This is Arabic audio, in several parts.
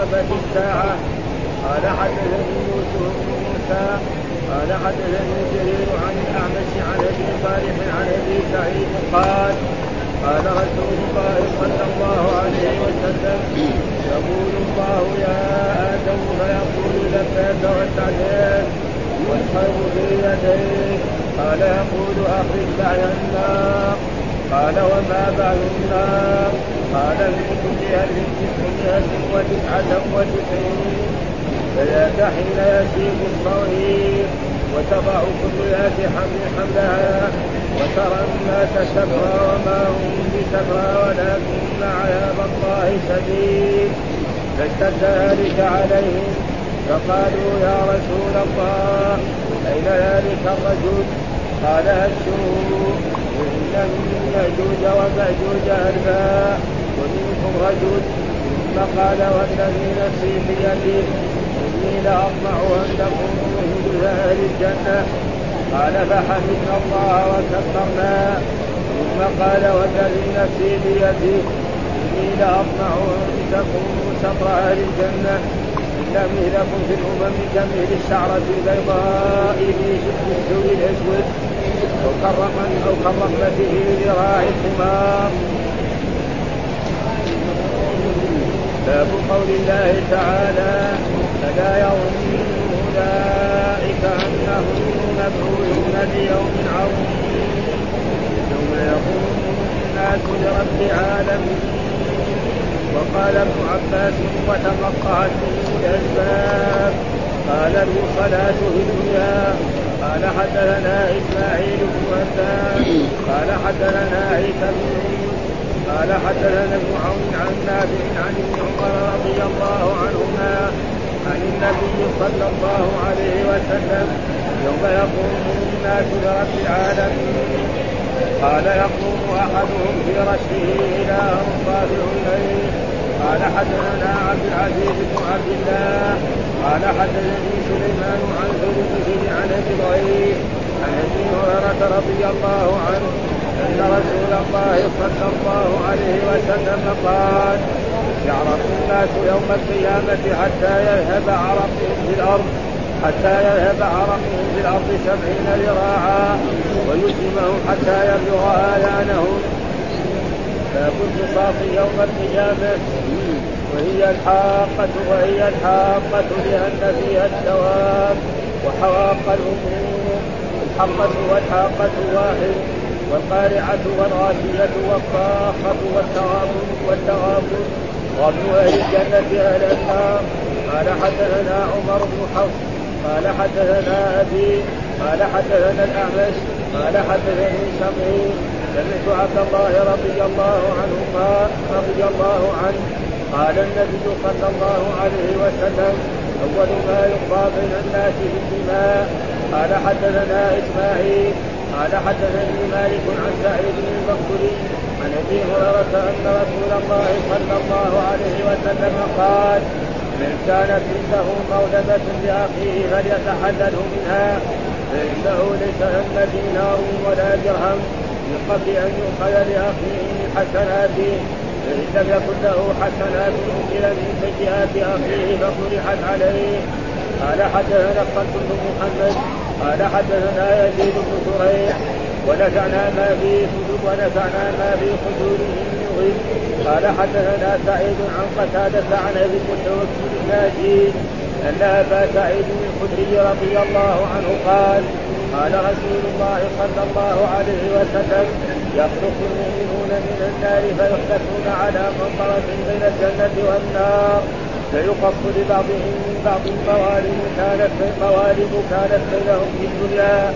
اقتربت الساعة. قال حدثني يوسف بن موسى. قال حدثني جرير عن الأعمش عن أبي صالح عن أبي سعيد قال قال رسول الله صلى الله عليه وسلم يقول الله يا آدم فيقول لبيك وسعديك والخير في يديك قال يقول أخرج بعد النار. قال وما بعد النار. قال من كل ألف تسعمائة وتسعة وتسعين فذاك حين يسيب الصغير وتضع كل ذات حمل حملها وترى الناس سكرى وما هم بسكرى ولكن عذاب الله شديد. فاشتد ذلك عليهم فقالوا يا رسول الله أين ذلك الرجل؟ قال هشوا إن من يأجوج ومأجوج أرباء. ومنكم رجل ثم قال والذي نفسي بيده إني لأطمع أن تكونوا مثل أهل الجنة. قال فحمدنا الله وكبرنا ثم قال والذي نفسي بيده إني لأطمع أن تكونوا شطر أهل الجنة. إن مهلكم في الأمم كمهل الشعرة البيضاء في السوء الأسود أو كرما أو كرمة في ذراع الحمار. باب قول الله تعالى فلا يظن أولئك أنهم مبعوثون ليوم عظيم يوم يقوم الناس لرب العالمين وقال ابن عباس وتفقهت به الاسباب قال صلاة في الدنيا. قال حدثنا إسماعيل بن قال حدثنا عيسى بن قال حدثنا ابن عون عن نافع عن ابن عمر رضي الله عنهما عن النبي صلى الله عليه وسلم يوم يقوم الناس لرب العالمين. قال يقوم أحدهم في رشه إلى انصافه الليل قال حدثنا عبد العزيز بن عبد الله. قال حدثني سليمان عن ثلثه عن أبي عن أبي هريرة رضي الله عنه أن رسول الله صلى الله عليه وسلم قال يعرف الناس يوم القيامة حتى يذهب عرقهم في الأرض حتى يذهب عرقهم في الأرض سبعين ذراعا ويسلمهم حتى يبلغ آذانهم. باب القصاص يوم القيامة. وهي الحاقة وهي الحاقة لأن فيها الثواب وحواق الأمور. الحقة والحاقة واحد. والقارعة والغاشية والطاخة والتغابن والتغابن وابن أهل الجنة أهل النار. قال حدثنا عمر بن حفص. قال حدثنا أبي. قال حدثنا الأعمش. قال حدثني سمعي سمعت عبد الله رضي الله عنه قال رضي الله عنه. قال النبي صلى الله عليه وسلم أول ما يقضى بين الناس في الدماء. قال حدثنا إسماعيل. قال حدثني مالك عن سعيد بن المقبري عن أبي هريرة أن رسول الله صلى الله عليه وسلم قال من كانت عنده مولدة لأخيه فليتحلله منها فإنه ليس ثم دينار ولا درهم من قبل أن يؤخذ لأخيه من حسناته فإن لم يكن له حسنات أكل من سيئات أخيه فطرحت عليه. قال حدثنا بن محمد قال حدثنا يزيد بن زريع ونزعنا ما في صدور ونزعنا ما في صدورهم من غل قال حدثنا سعيد عن قتادة عن أبي المتوكل الناجي ان أبا سعيد الخدري رضي الله عنه قال قال رسول الله صلى الله عليه وسلم يخلق المؤمنون من النار فيحدثون على منطرة بين الجنة والنار. فيقص لبعضهم من بعض موالد كانت موالد كانت بينهم في الدنيا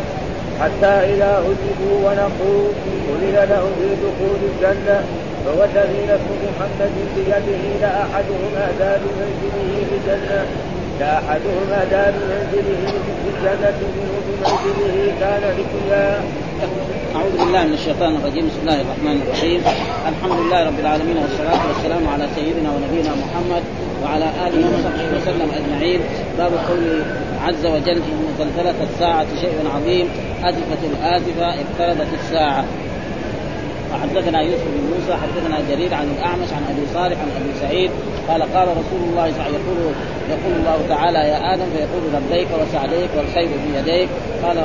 حتى إذا هزموا ونقوا أذن لهم في دخول الجنة فوالذي نفس محمد بيده لأحدهم أهدى بمنزله في الجنة لأحدهم أهدى بمنزله في الجنة منه بمنزله كان الدنيا أعوذ بالله من الشيطان الرجيم بسم الله الرحمن الرحيم. الحمد لله رب العالمين والصلاة والسلام على سيدنا ونبينا محمد وعلى آله وصحبه وسلم أجمعين. باب قول عز وجل ان زلزله الساعة شيء عظيم ازفت الآزفة اقتربت الساعة. وحدثنا يوسف بن موسى حدثنا جرير عن الأعمش عن أبي صالح عن أبي سعيد. قال قال رسول الله صلى الله عليه وسلم يقول يقول الله تعالى يا آدم فيقول لبيك وسعديك والخير بيديك قال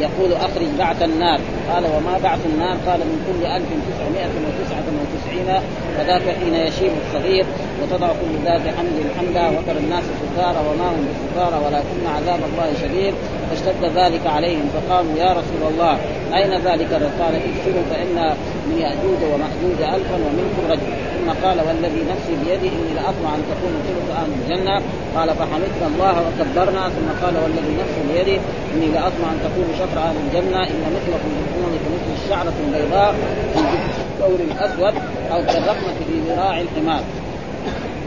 يقول أخرج بعث النار. قال وما بعث النار؟ قال من كل 1999 فذاك حين يشيب الصغير وتضع كل ذات حمد حمدا وترى الناس سكارى وما هم بسكارى ولكن عذاب الله شديد. فاشتد ذلك عليهم فقالوا يا رسول الله أين ذلك؟ قال ابشروا فإن من يأجوج ومأجوج ألفا ومنكم رجل. ثم قال والذي نفسي بيده إني لأطمع أن تكون ثلث أهل الجنة. قال فحمدنا الله وكبرنا. ثم قال والذي نفسي بيده إني لأطمع أن تكون شطر أهل الجنة. إن مثلكم في كمثل الشعرة البيضاء في الثور الأسود أو كالرقمة في ذراع الحمار.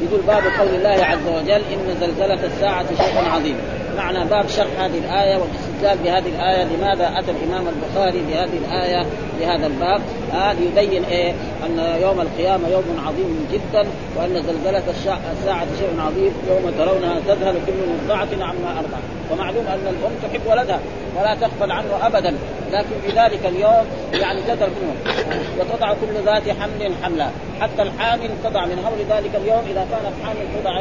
يقول باب قول الله عز وجل إن زلزلة الساعة شيء عظيم. معنى باب شرح هذه الآية والاستدلال بهذه الآية لماذا أتى الإمام البخاري بهذه الآية بهذا الباب؟ هذا آه يبين إيه؟ أن يوم القيامة يوم عظيم جدا وأن زلزلة الساعة شيء عظيم يوم ترونها تذهل كل مرضعه عما أرضعت. ومعلوم أن الأم تحب ولدها ولا تغفل عنه ابدا لكن في ذلك اليوم يعني تذهل منه. وتضع كل ذات حمل حملا. حتى الحامل تضع من هول ذلك اليوم إذا كانت حامل تضع؟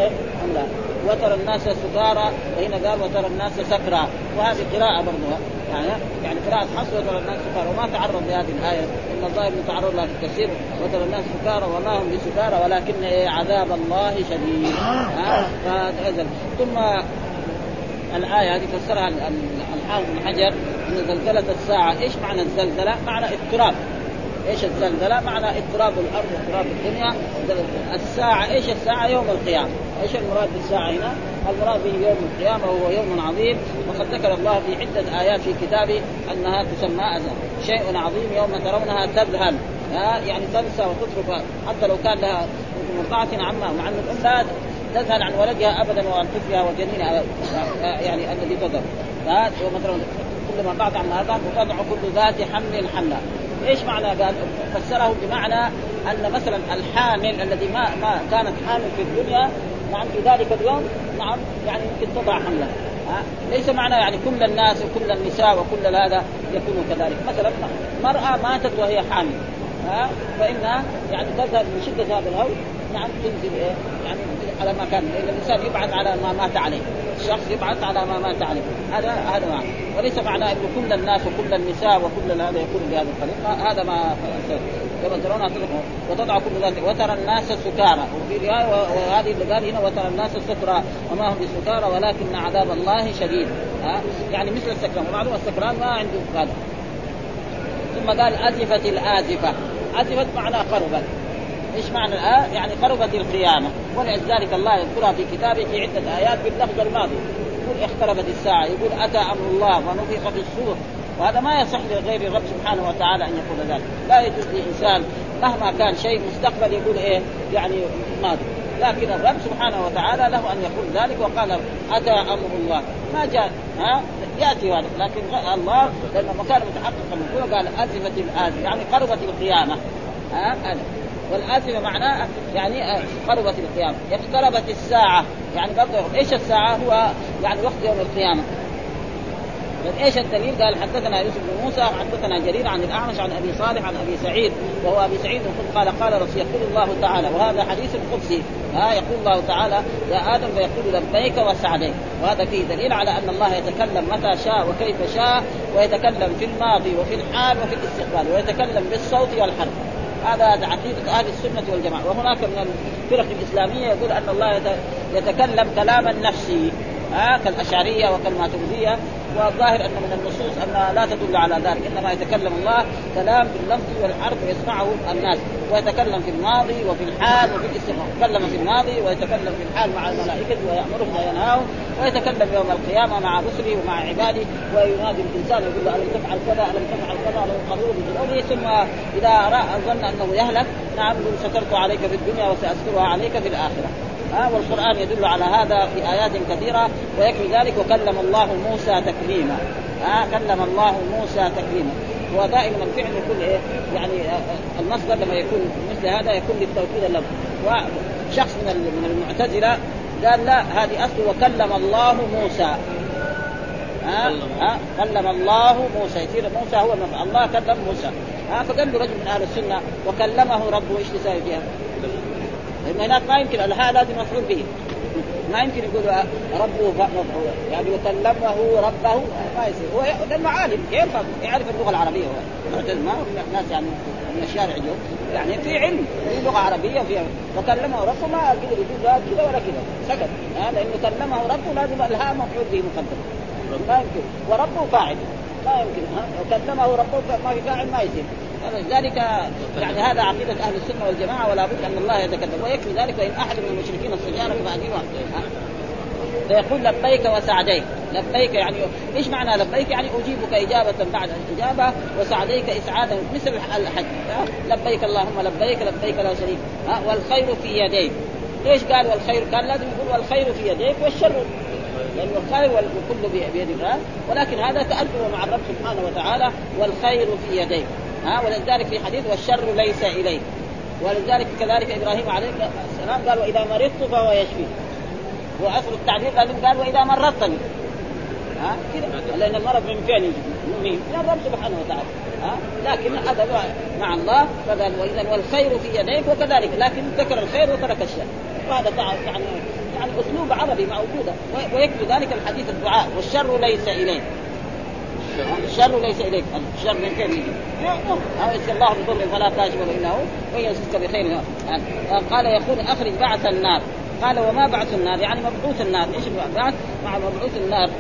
حملا. وترى الناس سكارى وهنا قال وترى الناس سكرى. وهذه قراءة برضه يعني يعني قراءة حفص وترى الناس سكارى. وما تعرض لهذه الآية. إن الله ابن تعرض لها في التفسير. وترى الناس سكارى وما هم بسكارى ولكن إيه عذاب الله شديد. ها فهذا ثم الآية هذه فسرها الحافظ بن حجر أن زلزلة الساعة إيش معنى الزلزلة؟ معنى اضطراب إيش الزلزلة؟ معنى اضطراب الأرض واضطراب الدنيا الساعة إيش الساعة؟ يوم القيامة، إيش المراد بالساعة هنا؟ المراد به يوم القيامة وهو يوم عظيم وقد ذكر الله في عدة آيات في كتابه أنها تسمى شيء عظيم يوم ترونها تذهل يعني تنسى وتترك حتى لو كان لها مرضعة عما مع أن الأم لا تذهل عن ولدها أبدا وعن طفلها وجنينها يعني الذي تذهل ومثلا كل ما بعد عن هذا وتضع كل ذات حمل حملا إيش معنى قال؟ فسره بمعنى أن مثلا الحامل الذي ما ما كانت حامل في الدنيا نعم في ذلك اليوم نعم يعني يمكن تضع حملها ها ليس معنى يعني كل الناس وكل النساء وكل هذا يكونوا كذلك. مثلا مرأة ماتت وهي حامل. ها فإنها يعني تذهب من شدة هذا الهول نعم تنزل إيه يعني على ما كان الإنسان يبعث على ما مات عليه الشخص يبعث على ما مات عليه هذا هذا معنى وليس معناه إنه كل الناس وكل النساء وكل هذا يكون بهذه الطريقة هذا ما كما ترون وتضع كل ذلك. وترى الناس سكارى وفي رواية وهذه اللي قال هنا وترى الناس سكرى وما هم بسكارى ولكن عذاب الله شديد. ها؟ يعني مثل السكران. ومعلوم السكران ما عنده هذا ثم قال ازفت الآزفة. ازفت معنى قربت. إيش معنى؟ الآية؟ يعني قربت القيامة. ولذلك الله يذكرها في كتابه في عدة آيات باللفظ الماضي. يقول اقتربت الساعة. يقول أتى أمر الله ونفخ في الصور. وهذا ما يصح لغير الرب سبحانه وتعالى أن يقول ذلك. لا يجوز لإنسان مهما كان شيء مستقبل يقول إيه يعني ماضي. لكن الرب سبحانه وتعالى له أن يقول ذلك وقال أتى أمر الله. ما جاء ها؟ يأتي هذا لكن الله لأنه كان متحققا. من قال ازفت الازمه يعني قربت القيامة. ها؟ هذا والآتمة معناه يعني آه، قربت القيامة. اقتربت الساعة. يعني برضه إيش الساعة؟ هو يعني وقت يوم القيامة. إيش الدليل؟ قال حدثنا يوسف بن موسى حدثنا جرير عن الأعمش عن أبي صالح عن أبي سعيد. وهو أبي سعيد قال قال رسول يقول الله تعالى وهذا حديث قدسي. ها يقول الله تعالى يا آدم فيقول لبيك وسعديك. وهذا فيه دليل على أن الله يتكلم متى شاء وكيف شاء ويتكلم في الماضي وفي الحال وفي الاستقبال ويتكلم بالصوت والحرف. هذا عقيدة أهل السنة والجماعة. وهناك من الفرق الإسلامية يقول أن الله يتكلم كلاما نفسي ها كالأشعرية وكالماتريدية. والظاهر أن من النصوص انها لا تدل على ذلك إنما يتكلم الله كلام باللفظ والحرف يسمعه الناس ويتكلم في الماضي وفي الحال وفي الاستقبال يتكلم في الماضي ويتكلم في الحال مع الملائكة ويأمرهم وينهاهم ويتكلم يوم القيامة مع رسله ومع عباده وينادي الإنسان يقول له ألم تفعل كذا ألم تفعل كذا الم قبول بجنوده ثم إذا رأى ظن أنه يهلك نعم سترت عليك في الدنيا وسأسترها عليك في الآخرة. ها والقرآن يدل على هذا في آيات كثيرة ويكفي ذلك وكلم الله موسى تكليما. ها كلم الله موسى تكليما. ودائما الفعل يكون إيه؟ يعني المصدر لما يكون مثل هذا يكون للتوكيد اللفظ. وشخص من المعتزلة قال لا هذه أصل وكلم الله موسى. ها ها كلم الله موسى. يصير موسى هو الله كلم موسى. ها فقال له رجل من أهل السنة وكلمه ربه إيش تساوي فيها؟ لأن هناك ما يمكن الهاء لازم مفعول به. ما يمكن يقول ربه مفعول. يعني وكلمه ربه ما يصير. هو لأنه عالم يفهم يعرف اللغة العربية. هو ما هو الناس يعني من الشارع اليوم يعني في علم في لغة عربية فيها وكلمه ربه ما قدر يقول لا كذا ولا كذا. سكت. لأنه كلمه ربه لازم الهاء مفعول به مقدم. ما يمكن. وربه فاعل. ما يمكن. ها وكلمه ربه ما في فاعل ما يصير. لذلك يعني هذا عقيدة أهل السنة والجماعة ولا بد أن الله يتكلم. ويكفي ذلك وإن أحد من المشركين استجارك فأجيبه. فيقول لبيك وسعديك. لبيك يعني إيش معنى لبيك؟ يعني أجيبك إجابة بعد الإجابة وسعديك إسعادا مثل الحج. لبيك اللهم لبيك لبيك لا شريك. والخير في يديك. ليش قال والخير؟ كان لازم يقول والخير في يديك والشر. لأن الخير والكل بيد الله ولكن هذا تأدب مع الرب سبحانه وتعالى. والخير في يديك. ها ولذلك في حديث والشر ليس إليك. ولذلك كذلك إبراهيم عليه السلام قال وإذا مرضت فهو يشفي. وأصل التعبير لازم قال وإذا مرضتني. ها كذا. لأن المرض من فين يجي؟ من الرب سبحانه وتعالى. ها لكن هذا مع الله. فقال وإذا والخير في يديك. وكذلك لكن ذكر الخير وترك الشر. وهذا يعني يعني أسلوب عربي موجوده ويكفي ذلك الحديث الدعاء والشر ليس إليك. الشر ليس إليك الشر من فين يجي؟ يأتي الله بضر فلا كاشف له الا هو ويمسك بخير. قال يقول أخرج بعث النار. قال وما بعث النار؟ يعني مبعوث النار. إيش بعث؟ مع مبعوث النار.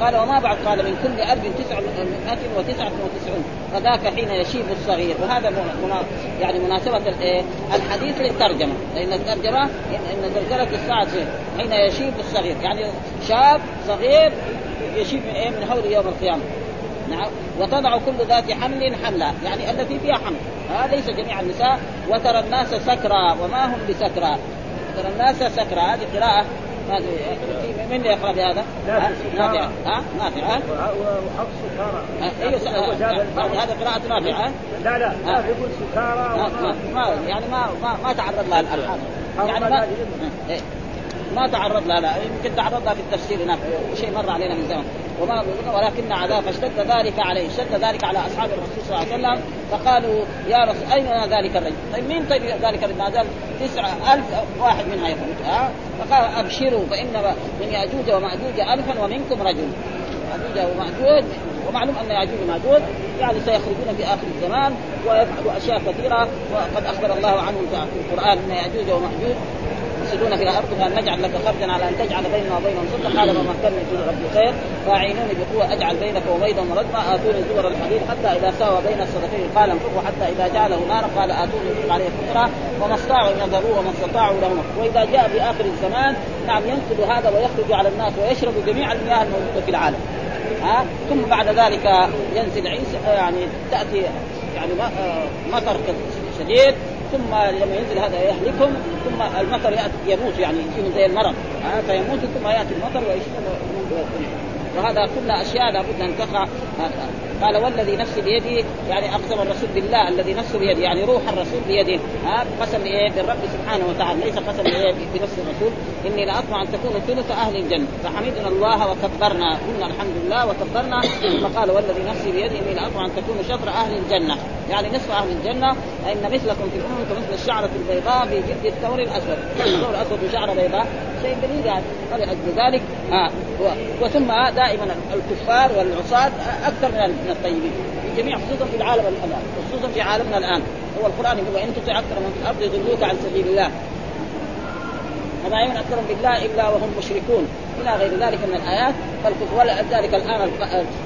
قال وما بعد قال من كل ألف تسعمائة وتسعة وتسعون. فذاك حين يشيب الصغير. وهذا يعني مناسبة الحديث للترجمة. لأن الترجمة إن زلزلة الساعة حين يشيب الصغير. يعني شاب صغير يشيب من إيه من هول يوم القيامة. نعم. وتضع كل ذات حمل حملا. يعني التي فيها حمل. هذا ليس جميع النساء. وترى الناس سكرى وما هم بسكرى ترى الناس سكرى هذه قراءة. هذه من يقرأ بهذا؟ نافع ها؟ نافع وحفص سكارى. أيوه هذا قراءة نافع لا لا نافع يقول سكارى. ما يعني ما ما ما تعرض لها الألحان. يعني ما ما تعرض لها لا يمكن تعرض لها في التفسير هناك. شيء مر علينا من زمان. وما ولكن عذاب فاشتد ذلك عليه اشتد ذلك على أصحاب الرسول صلى الله عليه وسلم. فقالوا يا رسول أين ذلك الرجل؟ طيب مين طيب ذلك الرجل؟ ما زال تسعة ألف واحد منها يموت ها؟ فقال أبشروا فإن من يأجوج ومأجوج الفا ومنكم رجل. يأجوج ومأجوج ومعلوم أن يأجوج ومأجوج يعني سيخرجون في آخر الزمان ويفعلوا أشياء كثيرة وقد أخبر الله عنهم في القرآن إن يأجوج ومأجوج يفسدون في الأرض فان نجعل لك خرجا على أن تجعل بيننا وبينهم سدا قال وما كان فيه ربي خير. فاعينوني بقوة أجعل بينك وبينهم ردما آتوني زبر الحديد حتى إذا ساوى بين الصدفين. قال انفقوا حتى إذا جعله نارا قال آتوني انفق عليه فترة وما استطاعوا إن يظهروه وما استطاعوا له وإذا جاء في آخر الزمان نعم ينقذ هذا ويخرج على الناس ويشرب جميع المياه الموجودة في العالم. ها؟ ثم بعد ذلك ينزل عيسى يعني تأتي يعني مطر شديد. ثم لما ينزل هذا يهلكهم ثم المطر ياتي يموت يعني يجيهم زي المرض. آه فيموت ثم يأتي المطر ويشتغل وهذا كلها أشياء لابد أن تقع. قال والذي نفسي بيده يعني أقسم الرسول بالله الذي نفسه بيده يعني روح الرسول بيده ها قسم إيه؟ بالرب سبحانه وتعالى ليس قسم إيه؟ بنفس الرسول. إني لأطمع أن تكون ثلث أهل الجنة. فحمدنا الله وكبرنا. قلنا الحمد لله وكبرنا. ثم قال والذي نفسي بيده إني لأطمع أن تكون شطر أهل الجنة. يعني نصف أهل الجنة ان مثلكم في الأمم كمثل الشعرة البيضاء في جلد الثور الأسود. الثور الأسود وشعره بيضاء. شيء دليل يعني. ذلك ها وثم دائما الكفار والعصاة أكثر من الطيبين. في جميع خصوصا في العالم الآن خصوصا في عالمنا الآن. هو القرآن يقول وإن تطع أكثر من في الأرض يضلوك عن سبيل الله. وما يؤمن اكثرهم بالله إلا وهم مشركون. إلى غير ذلك من الآيات. ولذلك الآن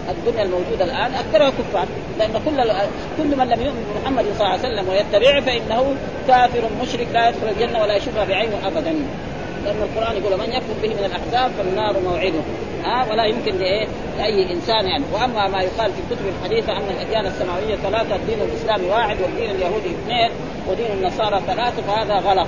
الدنيا الموجودة الآن أكثرها كفار. لأن كل كل من لم يؤمن بمحمد صلى الله عليه وسلم ويتبعه فإنه كافر مشرك لا يدخل الجنة ولا يشوفها بعينه ابدا. لأن القرآن يقول من يكفر به من الأحزاب فالنار موعده. ها ولا يمكن لإيه؟ لأي إنسان يعني. وأما ما يقال في الكتب الحديثة أن الأديان السماوية ثلاثة دين الإسلام واحد والدين اليهودي اثنين ودين النصارى ثلاثة فهذا غلط.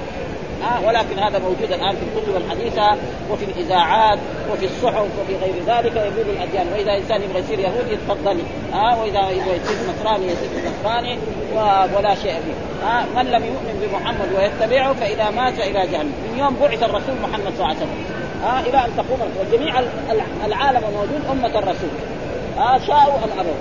ها ولكن هذا موجود الآن في الكتب الحديثة وفي الإذاعات وفي الصحف وفي غير ذلك يقول الأديان. وإذا إنسان يبغى يصير يهودي يتفضل ها وإذا يبغى يصير نصراني يصير نصراني ولا شيء فيه. ها من لم يؤمن بمحمد ويتبعه فإذا مات إلى جهنم. من يوم بعث الرسول محمد صلى الله عليه وسلم. ها إلى أن تقوم وجميع العالم الموجود أمة الرسول. ها شاءوا ام أبوا.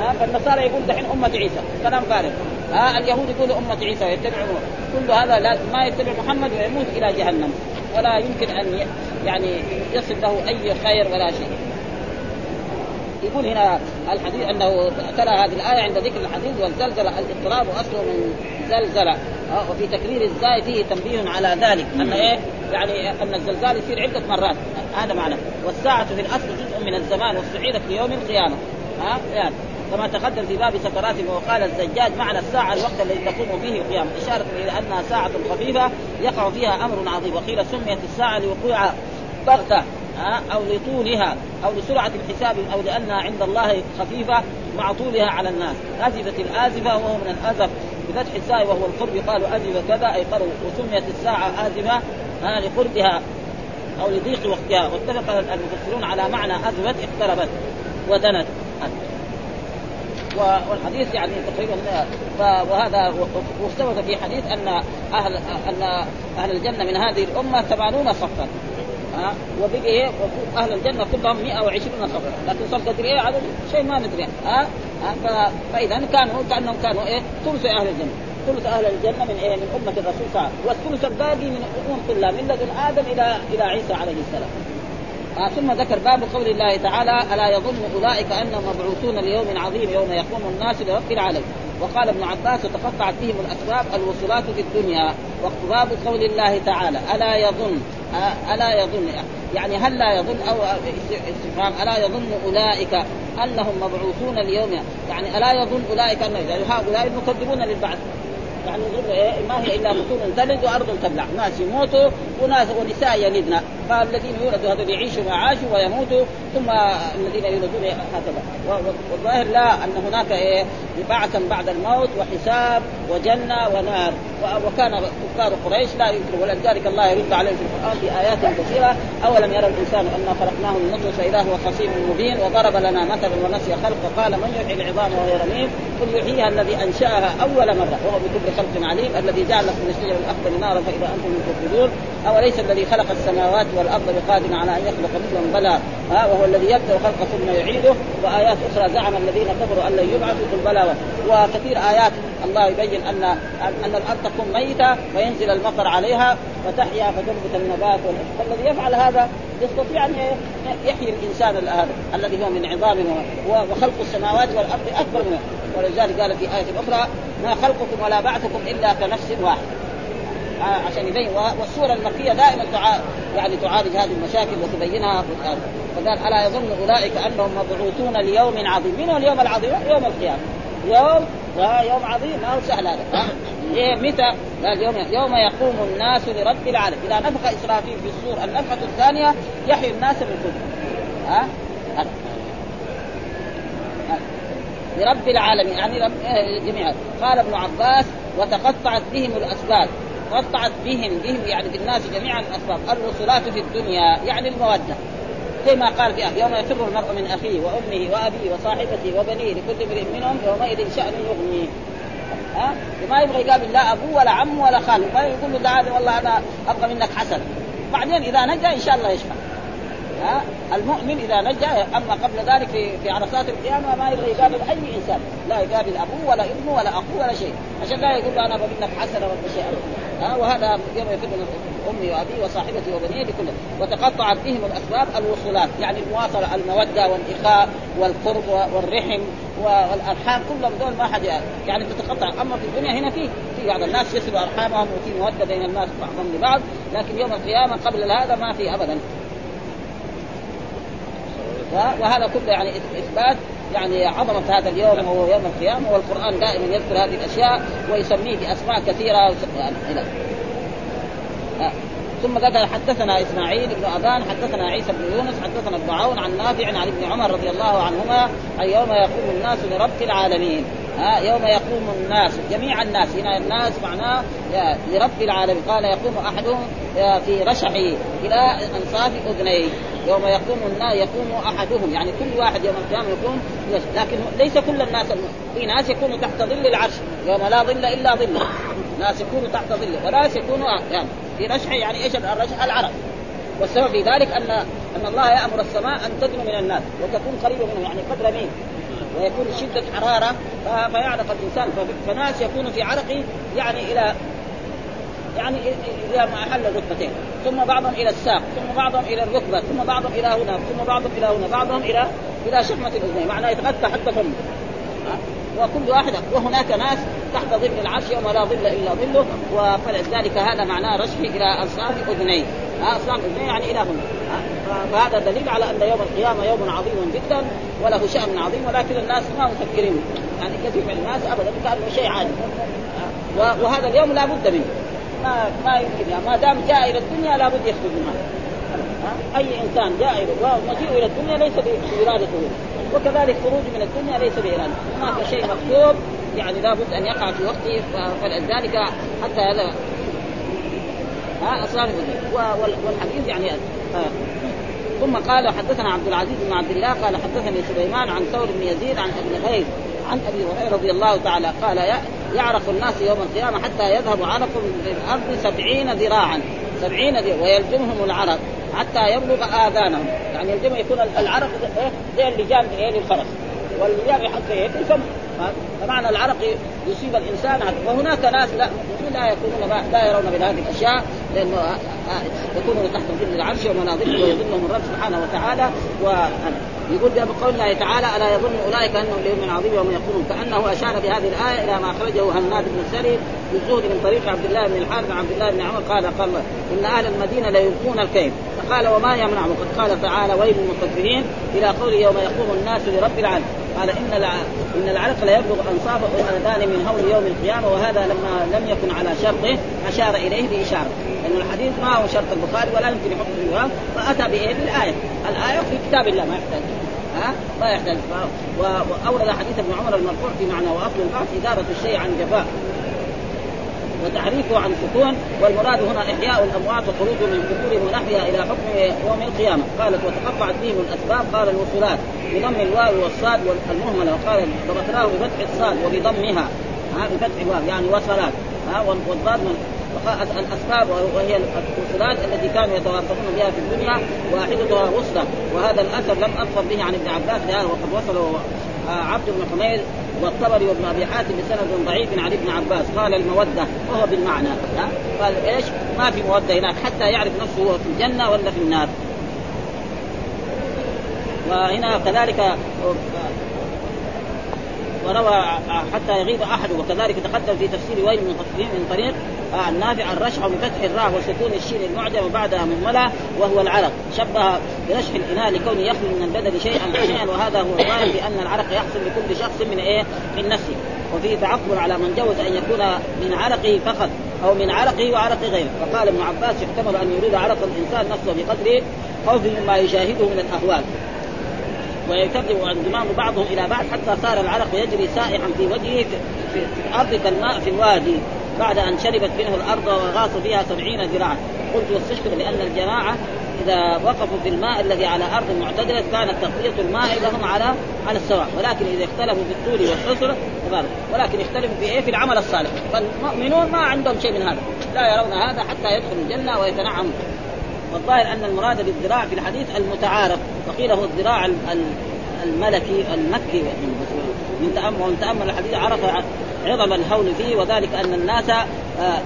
ها فالنصارى يقول دحين أمة عيسى. كلام فارغ. ها اليهود يقولوا أمة عيسى ويتبعوا. كل هذا لازم ما يتبع محمد ويموت إلى جهنم. ولا يمكن أن يعني يصل له أي خير ولا شيء. يقول هنا الحديث أنه ترى هذه الآية عند ذكر الحديث والزلزلة الاضطراب اصله من زلزلة. وفي تكرير الزاي فيه تنبيه على ذلك أن إيه؟ يعني أن الزلزال يصير عدة مرات. هذا معنى. والساعة في الأصل جزء من الزمان واستعيرت في يوم القيامة. ها؟ يعني. كما تقدم في باب سكرات وقال الزجاج معنى الساعة الوقت الذي تقوم به القيامة إشارة إلى أنها ساعة خفيفة يقع فيها أمر عظيم. وقيل سميت الساعة لوقوعها بغتة أو لطولها أو لسرعة الحساب أو لأنها عند الله خفيفة مع طولها على الناس. أزفت الآزفة وهو من الأزف. بفتح الساء وهو القرب يقال أزف كذا أي قرب وسميت الساعة آزفة لقربها أو لضيق وقتها. واتفق المفسرون على معنى أزفت اقتربت ودنت. والحديث يعني تقريبا وهذا وثبت في حديث أن أهل أن أهل الجنة من هذه الأمة ثمانون صفا. ها؟ وبقي إيه؟ أهل الجنة كلهم 120 صفا لكن صف قدر إيه؟ عدد شيء ما ندري. ها؟ ها؟ فإذا كانوا كأنهم كانوا إيه؟ ثلث أهل الجنة. ثلث أهل الجنة من إيه؟ من أمة الرسول صلى الله عليه وسلم. والثلث الباقي من الامم كلها من لدن آدم إلى إلى عيسى عليه السلام. آه ثم ذكر باب قول الله تعالى ألا يظن أولئك أنهم مبعوثون ليوم عظيم يوم يقوم الناس لرب العالمين. وقال ابن عباس وتقطعت بهم الأسباب الوصولات في الدنيا وباب قول الله تعالى ألا يظن ألا يظن يعني هل لا يظن أو استفهام ألا يظن أولئك أنهم مبعوثون اليوم؟ يعني ألا يظن أولئك أن يعني هؤلاء المكذبون للبعث. يعني إيه ما هي إلا بطون تلد وأرض تبلع، ناس يموتوا وناس ونساء يلدن، فالذين يولدوا هذول يعيشوا ما عاشوا ويموتوا ثم الذين يولدون هكذا، والظاهر لا أن هناك إيه بعثا بعد الموت وحساب وجنة ونار، وكان كفار قريش لا ينكروا ولذلك الله يرد عليهم في القرآن في آيات كثيرة، أولم يرى الإنسان انا خلقناه من نطفة فاذا هو خصيم مبين وضرب لنا مثلا ونسي خلقه. قال من يحيي العظام وهي رميم؟ قل يحييها الذي أنشأها أول مرة وهو بكل خلق عليم الذي جعل لكم من الشجر الاخضر نارا فإذا أنتم تفقدون أوليس الذي خلق السماوات والأرض بقادر على أن يخلق مثلهم بلى؟ ها وهو الذي يبدأ الخلق ثم يعيده. وآيات أخرى زعم الذين كفروا أن لن يبعثوا قل بلى وكثير آيات الله يبين أن أن الأرض تكون ميتة وينزل المطر عليها وتحيا فتنبت النبات فالذي يفعل هذا يستطيع أن يحيي الإنسان هذا الذي هو من عظام وخلق السماوات والأرض أكبر منه. ولذلك قال في آية أخرى ما خلقكم ولا بعثكم إلا كنفس واحد آه عشان يبين والسوره المكيه دائما تعا يعني تعالج هذه المشاكل وتبينها. فقال ألا يظن أولئك أنهم مبعوثون ليوم عظيم. من هو اليوم العظيم؟ يوم القيامة. يوم؟ يوم عظيم. ما هو سهل هذا. إيه متى؟ قال يوم يوم يقوم الناس لرب العالمين. إذا نفخ إسرافيل في السور النفخه الثانية يحيي الناس من كل. ها؟ لرب العالمين. يعني رب جميعا. قال ابن عباس وتقطعت بهم الأسباب. قطعت بهم بهم يعني بالناس جميعا الاسباب الوصولات في الدنيا يعني المودة. زي ما قال في يوم يفر المرء من أخيه وأمه وأبيه وصاحبته وبنيه لكل امرئ منهم يومئذ شأن يغنيه ها؟ ما يبغى يقابل لا أبوه ولا عمه ولا خاله. ما يقول له تعالى والله أنا أبغى منك حسن. بعدين إذا نجا إن شاء الله يشفع. ها؟ المؤمن إذا نجا أما قبل ذلك في في عرصات القيامة ما يبغى يقابل أي إنسان. لا يقابل أبوه ولا ابنه ولا أخوه ولا شيء. عشان لا يقول أنا منك حسنة ولا شيء ها وهذا يوم يفر أمي وابي وصاحبتي وبنيه لكل. وتقطعت بهم الأسباب الوصولات يعني المواصلة المودة والاخاء والقرب والرحم والأرحام كلهم دول ما حد يعني تتقطع. أما في الدنيا هنا في في بعض الناس يصلوا أرحامهم وفي مودة بين الناس بعضهم لبعض لكن يوم القيامة قبل هذا ما في ابدا. وهذا كله يعني إثبات يعني عظمة هذا اليوم وهو يوم القيامة والقرآن دائما يذكر هذه الأشياء ويسميه بأسماء كثيرة. يعني ثم ذكر حدثنا إسماعيل بن ابان حدثنا عيسى بن يونس حدثنا ابن عون عن نافع عن ابن عمر رضي الله عنهما أي يوم يقوم الناس لرب العالمين. ها يوم يقوم الناس جميع الناس هنا الناس معناه لرب العالمين. قال يقوم أحدهم في رشحه إلى أنصاف أذنيه. يوم يقوم الناس يقوم أحدهم. يعني كل واحد يوم القيامة يقوم لكن ليس كل الناس في ناس يكونوا تحت ظل العرش. يوم لا ظل إلا ظله ناس يكونوا تحت ظله وناس يكونوا يعني في رشح يعني إيش الرشح العرب. والسبب في ذلك ان أن الله يأمر السماء أن تدنو من الناس. وتكون قريبه منهم يعني قدر مين؟ ويكون شدة حرارة فيعرق الإنسان فناس يكون في عرقه يعني إلى يعني إلى محل الركبتين ثم بعضهم إلى الساق ثم بعضهم إلى الركبة ثم بعضهم إلى هنا ثم بعضهم إلى هنا بعضهم إلى إلى شحمة الاذنين معناه يتغطى حتى فمه وكل واحد وهناك ناس تحت ظل العرش يوم لا ظل إلا ظله وفلذلك هذا معناه رشح إلى انصاف أذنيه. انصاف أذنيه يعني إلى هنا. فهذا دليل على أن يوم القيامة يوم عظيم جدا وله شأن عظيم ولكن الناس ما مفكرين. يعني كثير من الناس ابدا كانه شيء عادي. وهذا اليوم لا بد منه. ما ما يمكن. يعني ما دام جاء إلى الدنيا لابد يخرج منها أي إنسان جاء إلى ومجيء إلى الدنيا ليس بارادته وكذلك خروج من الدنيا ليس بإرادة. هناك شيء مكتوب يعني لابد أن يقع في وقته. فلذلك حتى هذا ها أصلا والحديث يعني آه. ثم قال حدثنا عبد العزيز بن عبد الله قال حدثني سليمان عن ثور بن يزيد عن ابن غيث عن أبي هريرة رضي الله تعالى قال يعرف الناس يوم القيامة حتى يذهب عرق الأرض سبعين ذراعا سبعين ذراعا ويلزمهم العرق حتى يبلغ آذانهم. يعني يلزم يكون العرق زي اللجام إيه للفرس واللجام يحط إيه في فمعنى العرق يصيب الإنسان وهناك ناس لا لا يكونون لا يرون بهذه الأشياء لأنه يكونون تحت ظل العرش ومناظره ويظلهم الرب سبحانه وتعالى. يقول بقول الله تعالى ألا يظن أولئك أنهم ليوم عظيم يوم يقومون كأنه أشار بهذه الآية إلى ما اخرجه هناد بن السري بالزهد من طريق عبد الله بن الحارث عن عبد الله بن عمر قال قال إن أهل المدينة ليلقون الكيل فقال وما يمنع؟ وقد قال تعالى ويل المكذبين إلى قوله يوم يقوم الناس لرب العالمين. قال إن إن العرق لا يبلغ انصاف الاذان من هول يوم القيامة وهذا لما لم يكن على شرطه أشار إليه بإشارة. لأن الحديث ما هو شرط البخاري ولا يمكن يحط فيه فأتى بإيه؟ بالآية. الآية في كتاب الله ما يحتاج. ها؟ ما يحتاج. وأورد حديث ابن عمر المرفوع في معنى وأصل البعث إدارة الشيء عن جفاء. وتحريفه عن سكون والمراد هنا إحياء الأموات وخروج من قبورهم ونحوها إلى حكم يوم القيامة. قالت وتقطعت بهم الأسباب قال الوصولات بضم الواو والصاد والمهملة وقال ضبطناه بفتح الصاد وبضمها. ها بفتح الواو يعني وصلات. ها والضاد الأسباب وهي الوصلات التي كانوا يتوافقون بها في الدنيا واحدتها وصله وهذا الأثر لم اظفر به عن ابن عباس وقد وصله عبد بن حمير والطبري وابن أبي حاتم بسند ضعيف عن ابن عباس قال المودة وهو بالمعنى قال إيش؟ ما في مودة هناك حتى يعرف نفسه هو في الجنة ولا في النار. وهنا كذلك وروى حتى يغيب أحد. وكذلك تقدم في تفسير ويل من من طريق النافع الرشح بفتح الراء وسكون الشين المعجم وبعدها مهملة وهو العرق. شبه برشح الإناء لكونه يخلو من البدن شيئا فشيئا وهذا هو الظاهر بأن العرق يحصل لكل شخص من إيه؟ من نفسه. وفيه تعقب على من جوز أن يكون من عرقه فقط أو من عرقه وعرق غيره. فقال ابن عباس يحتمل أن يريد عرق الإنسان نفسه بقدر خوفه مما يشاهده من الأهوال. ويكذب انضمام بعضهم إلى بعض حتى صار العرق يجري سائحا في وجهه في, الأرض كالماء في الوادي بعد أن شربت منه الأرض وغاص فيها سبعين ذراعا. قلت واستشكر لأن الجماعة إذا وقفوا في الماء الذي على أرض معتدلة كانت تغطية الماء لهم على على السواء. ولكن إذا اختلفوا في الطول والحسر ولكن اختلفوا في إيه؟ في العمل الصالح. فالمؤمنون ما عندهم شيء من هذا. لا يرون هذا حتى يدخلوا الجنة ويتنعموا. والظاهر أن المراد بالذراع في الحديث المتعارف وقيل هو الذراع الملكي المكي. من تامل ومن تأمل الحديث عرف عظم الهول فيه وذلك أن الناس آه،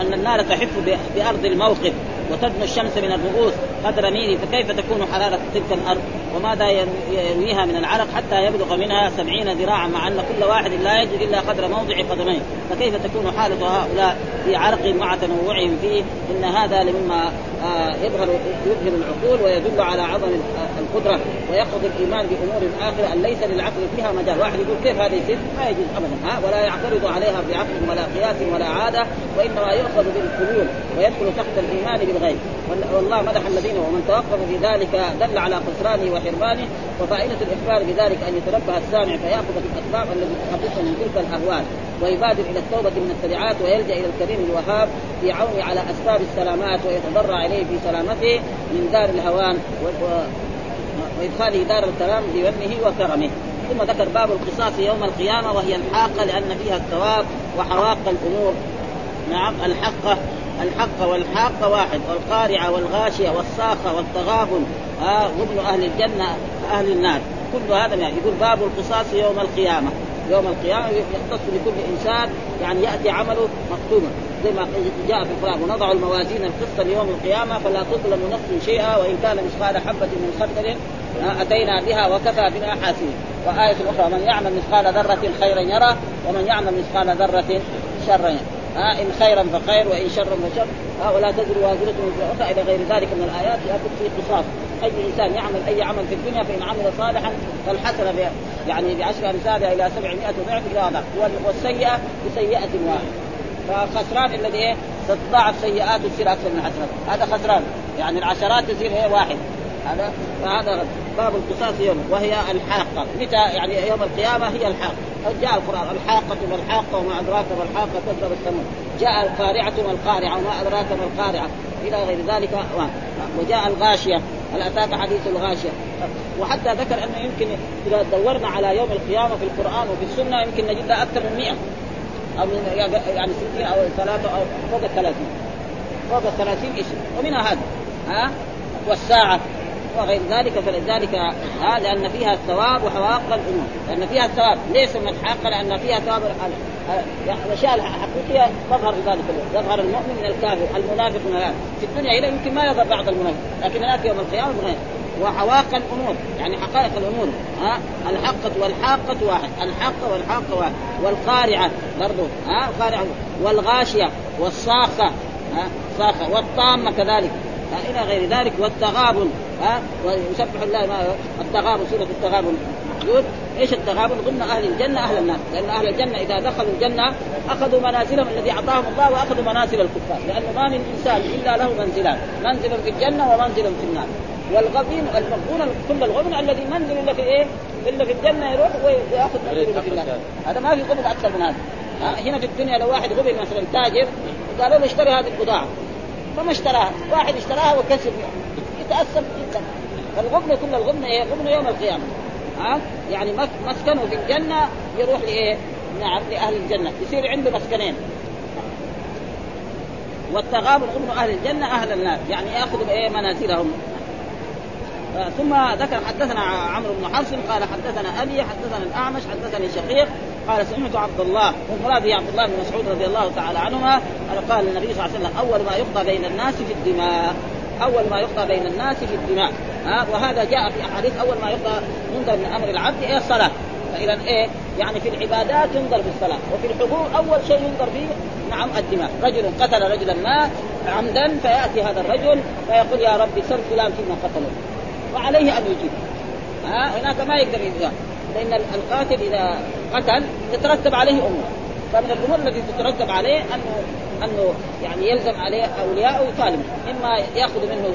أن النار تحف بأرض الموقف. وتدنو الشمس من الرؤوس قدر ميل فكيف تكون حرارة تلك الأرض؟ وماذا يرويها من العرق حتى يبلغ منها سبعين ذراعا مع أن كل واحد لا يجد إلا قدر موضع قدميه؟ فكيف تكون حالة هؤلاء في عرق مع تنوعهم فيه؟ إن هذا لمما آه، يظهر يظهر العقول ويدل على عظم القدرة ويقضي الإيمان بأمور الآخرة أن ليس للعقل فيها مجال. واحد يقول كيف هذا يصير ما يجوز أبدا. ها؟ ولا يعترض عليها بعقل ولا قياس ولا عادة وإنما يؤخذ بالقبول ويدخل تحت الإيمان بالغيب والله مدح الذين ومن توقف في ذلك دل على خسرانه وحرمانه وفائدة الإخبار بذلك أن يتنبه السامع فيأخذ بالأسباب التي تحدثه من تلك الأهوال ويبادر إلى التوبة من التبعات ويلجأ إلى الكريم الوهاب في عونه على أسباب السلامات ويتضرع إليه في سلامته من دار الهوان وإدخاله دار الكرام بمنه وكرمه. ثم ذكر باب القصاص يوم القيامة وهي الحاقة لأن فيها الثواب وحواق الأمور. نعم الحقة الحق والحاقة واحد والقارعة والغاشية والصاخه والتغابن. ها وابن أهل الجنة أهل النار. كل هذا يعني يقول باب القصاص يوم القيامة. يوم القيامة يختص لكل إنسان يعني يأتي عمله مكتوبا زي ما جاء في القران ونضع الموازين القسط ليوم القيامة فلا تظلم نفس شيئا وإن كان مثقال حبة من خردل أتينا بها وكفى بنا حاسبين. وآية أخرى من يعمل مثقال ذرة خيرا يرى ومن يعمل مثقال ذرة شرا آه إن خيرا فخير وإن شرا فشر. آه ولا تزر وازره وزر أخرى إلى غير ذلك من الآيات ياخذ فيه قصاص أي إنسان يعمل أي عمل في الدنيا فإن عمل صالحا فالحسنه يعني بعشر أمثالها إلى 700 ضعف إلى ضعف والسيئة بسيئة واحدة. فخسران الذي إيه؟ تتضاعف سيئات وتصير أكثر من حسنات. هذا خسران. يعني العشرات تصير إيه؟ واحد. هذا فهذا باب القصاص يوم وهي الحاقة. متى؟ يعني يوم القيامة هي الحاقة. جاء القرآن الحاقة ما الحاقة وما أدراك ما الحاقة كذب الثمود جاء القارعة ما القارعة وما أدراك ما القارعة. إلى غير ذلك وجاء الغاشية. هل أتاك حديث الغاشية؟ وحتى ذكر أنه يمكن إذا دورنا على يوم القيامة في القرآن وفي السنة يمكن نجد لها أكثر من 100 أو من يعني 60 أو ثلاثة أو فوق ال 30 فوق ال 30 اسم ومنها هذا ها؟ والساعة. وغير ذلك فلذلك ها لأن فيها الثواب وحواق الأمور. لأن فيها الثواب. ليس حق لأن فيها ثواب الأشياء الحقيقية تظهر في ذلك اليوم يظهر المؤمن من الكافر المنافق من الآن. في الدنيا هنا يمكن ما يظهر بعض المنافق لكن هناك يوم القيامة غير. وحواق الأمور. يعني حقائق الأمور. ها؟ الحقة والحاقة واحد. الحقة والحاقة واحد. والقارعة برضو. ها؟ القارعة. والغاشية. والصاخة ها؟ صاخة والطامة كذلك. إلى غير ذلك والتغابن ها ويسبح الله ما التغابن سورة التغابن موجود إيش التغابن؟ ضمن أهل الجنة أهل النار، لأن أهل الجنة إذا دخلوا الجنة أخذوا منازلهم الذي أعطاهم الله وأخذوا منازل الكفار، لأنه ما من إنسان إلا له منزلان، منزل في الجنة ومنزل في النار. والغبين المغبون كل الغبن الذي منزل إلا في إيه؟ إلا في الجنة يروح ويأخذ منزله في النار. هذا ما في غبن أكثر من هذا. هنا في الدنيا لو واحد غبن مثلا تاجر قالوا له اشتري هذه البضاعة فما اشتراها، واحد اشتراها وكسب يتأثر جدا. فالغبن كل الغبن إيه؟ غبن يوم القيامة. ها يعني مسكنه في الجنة يروح لإيه؟ نعم لأهل الجنة يصير عنده مسكنين والتغابن ابن أهل الجنة أهل النار يعني ياخذ إيه منازلهم ثم ذكر حدثنا عمرو بن حفص قال حدثنا أبي حدثنا الأعمش حدثني شقيق قال سمعت عبد الله والمراد عبد الله بن مسعود رضي الله تعالى عنهما قال النبي صلى الله عليه وسلم أول ما يقضى بين الناس في الدماء أول ما يقضى بين الناس في الدماء. ها وهذا جاء في أحاديث أول ما يقضى ينظر من أمر العبد إيه الصلاة. فإذا إيه؟ يعني في العبادات ينظر في الصلاة وفي الحقوق أول شيء ينظر فيه نعم الدماء. رجل قتل رجلا ما عمدا فيأتي هذا الرجل فيقول يا ربي سر فلان فيما قتله. وعليه أن يجيب. ها هناك ما يقدر يجيب لأن القاتل إذا قتل يترتب عليه امور فمن الأمور التي تترتب عليه انه أنه يعني يلزم عليه اولياءه يطالب إما يأخذ منه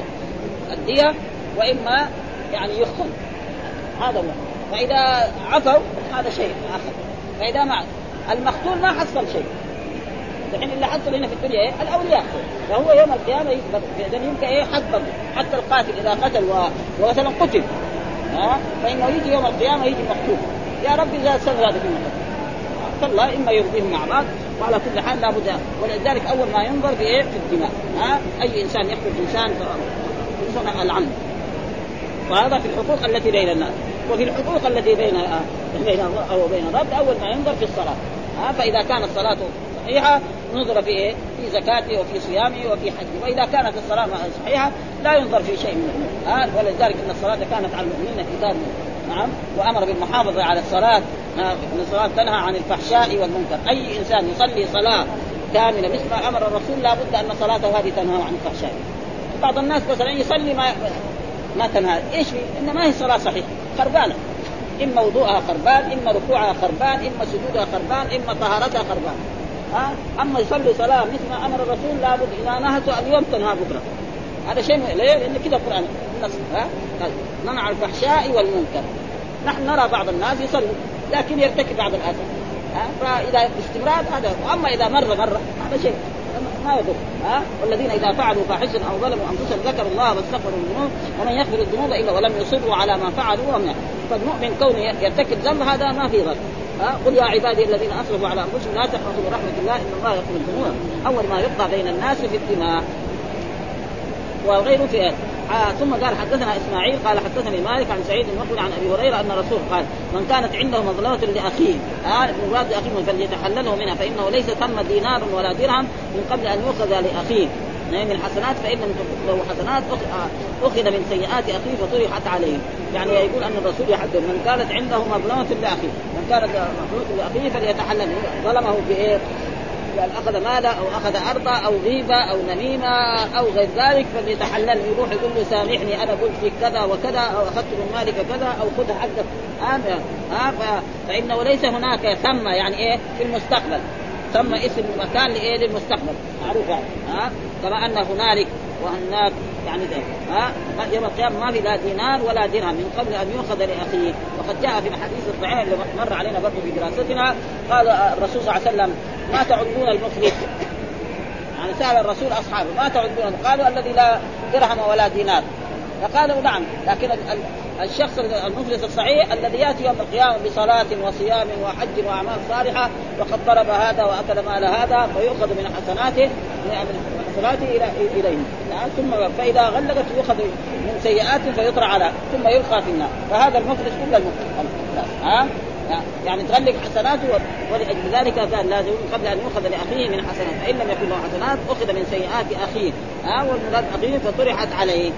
الدية وإما يعني يخطب. هذا هو. فإذا عفوا هذا شيء آخر. فإذا ما المقتول ما حصل شيء. الحين اللي حصل هنا في الدنيا إيه؟ الأولياء. فهو يوم القيامة يثبت. اذا يمكن إيه؟ حد حتى القاتل إذا قتل و... ومثلا قتل. ها؟ فإنه يجي يوم القيامة يجي مقتول. يا رب إذا سر هذا في المقتل فالله إما يرضيهم مع بعض وعلى كل حال لابد ولذلك أول ما ينظر في إيه؟ في الدماء. ها؟ أي إنسان يقتل إنسان صنع العمد وهذا في الحقوق التي بين الناس. وفي الحقوق التي بين بين أو بين الرب أول ما ينظر في الصلاة. ها؟ فإذا كانت صلاته صحيحة نظر في إيه؟ في زكاته وفي صيامه وفي حجه، وإذا كانت الصلاة صحيحة لا ينظر في شيء منه، ها؟ ولذلك إن الصلاة كانت على المؤمنين كتاب نعم وأمر بالمحافظة على الصلاة إن الصلاة تنهى عن الفحشاء والمنكر، أي إنسان يصلي صلاة كاملة مثل ما أمر الرسول لابد أن صلاته هذه تنهى عن الفحشاء. بعض الناس مثلا يصلي ما ما تنهى، إيش؟ ان ما هي صلاة صحيحة، خربانة. إما وضوءها خربان، إما ركوعها خربان، إما سجودها خربان، إما طهارتها خربان. ها أما يصلي صلاة مثل ما أمر الرسول لابد إذا نهته اليوم تنهى بكرة هذا شيء ليه؟ لأن كذا القران ها منع الفحشاء والمنكر نحن نرى بعض الناس يصلوا لكن يرتكب بعض الاثام فإذا باستمرار هذا اما إذا مر مره هذا شيء. ما يضر. ها؟ والذين إذا فعلوا فاحشة أو ظلموا أنفسهم ذكروا الله واستغفروا الذنوب. ومن يغفر الذنوب إلا ولم يصروا على ما فعلوا وهم فالمؤمن كونه يرتكب ذنب هذا ما في ضرر ها؟ قل يا عبادي الذين أسرفوا على أنفسهم لا تقنطوا من رحمة الله إن الله يغفر الذنوب. أول ما يقضى بين الناس في الدماء وغيره في ثم قال حدثنا إسماعيل قال حدثني مالك عن سعيد المقبل عن أبي هريرة أن الرسول قال من كانت عنده مظلمة لأخيه. آه مراد لاخيه فليتحلله منها فإنه ليس ثم دينار ولا درهم من قبل أن يؤخذ لأخيه. يعني من الحسنات فإن له حسنات آه، أخذ من سيئات أخيه فطرحت عليه. يعني يقول أن الرسول يحدث من كانت عنده مظلمة لأخيه. من كانت مظلمة لأخيه فليتحلل. ظلمه بإيه؟ يعني أخذ ماله أو أخذ أرضا أو غيبة أو نميمة أو غير ذلك فليتحلل يروح يقول له سامحني أنا قلت فيك كذا وكذا أو أخذت من مالك كذا أو خذ حقك هذا ها فإنه ليس هناك ثم يعني إيه في المستقبل. ثم اسم مكان لإيه؟ للمستقبل. معروف يعني. ها؟ كما أن هنالك وهناك يعني ذلك. ها؟ يوم القيامة ما في لا دينار ولا درهم من قبل أن يؤخذ لأخيه. وقد جاء في الحديث الصحيح اللي مر علينا برضه في دراستنا. قال الرسول صلى الله عليه وسلم ما تعدون المفلس يعني سأل الرسول أصحابه ما تعدون؟ قالوا الذي لا درهم ولا دينار. فقالوا نعم لكن الشخص المفلس الصحيح الذي يأتي يوم القيامة بصلاة وصيام وحج وأعمال صالحة وقد ضرب هذا وأكل مال هذا فيؤخذ من حسناته من حسناته إلى إليه. ثم فإذا غلقت يؤخذ من سيئات فيطرح على ثم يلقى في النار. فهذا المفلس كل المفلس. ها؟ يعني تغلق حسناته ولأجل ذلك قال لازم قبل أن يؤخذ لأخيه من حسنات. فإن لم يكن له حسنات أخذ من سيئات أخيه. ها؟ والمراد أخيه فطرحت عليه.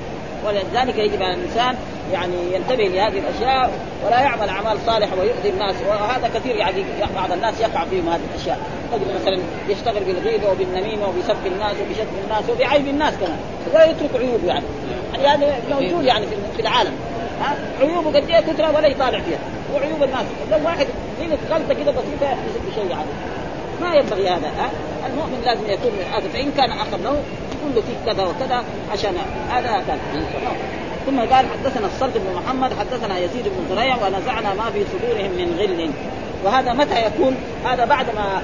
ولذلك يجب على الإنسان يعني ينتبه لهذه الأشياء ولا يعمل أعمال صالحة ويؤذي الناس. وهذا كثير يعني بعض الناس يقع فيهم هذه الأشياء. تجد مثلا يشتغل بالغيبه وبالنميمه وبسب الناس وبشتم الناس وبعيب الناس كمان. ويترك عيوبه يعني. يعني هذا موجود يعني في العالم. ها؟ عيوبه قد إيه كثرة ولا يطالع فيها. وعيوب الناس. لو واحد غلط غلطه كده بسيطة يسب شيء يعني. ما ينبغي هذا. ها؟ المؤمن لازم يكون هذا فإن كان آخر له يقول له فيك كذا وكذا عشان هذا كان. ثم قال حدثنا الصلت بن محمد حدثنا يزيد بن زريع ونزعنا ما في صدورهم من غل. وهذا متى يكون؟ هذا بعد ما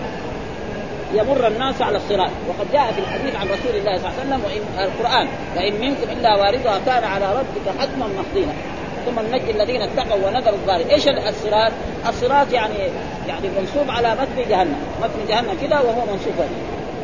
يمر الناس على الصراط. وقد جاء في الحديث عن رسول الله صلى الله عليه وسلم وإن القرآن وإن منكم إلا واردها كان على ربك حتما مقضينا. ثم ننجي الذين اتقوا ونذر الظالمين، إيش الصراط؟ الصراط يعني يعني منصوب على متن جهنم، متن جهنم كذا وهو منصوب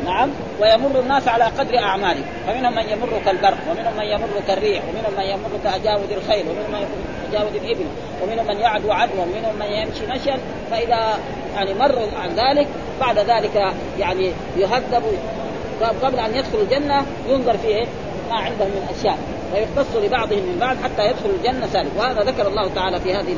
نعم. ويمر الناس على قدر اعمالهم فمنهم من يمر كالبرق ومنهم من يمر كالريح ومنهم من يمر كاجاود الخيل ومنهم من يمر كاجاود الإبل ومنهم من يعدو عدوا ومنهم من يمشي مشيا. فإذا يعني مروا عن ذلك بعد ذلك يعني يهذب. قبل أن يدخل الجنة ينظر فيه ما عندهم من أشياء. ويختص لبعضهم من بعض حتى يدخل الجنة سالم. وهذا ذكر الله تعالى في هذه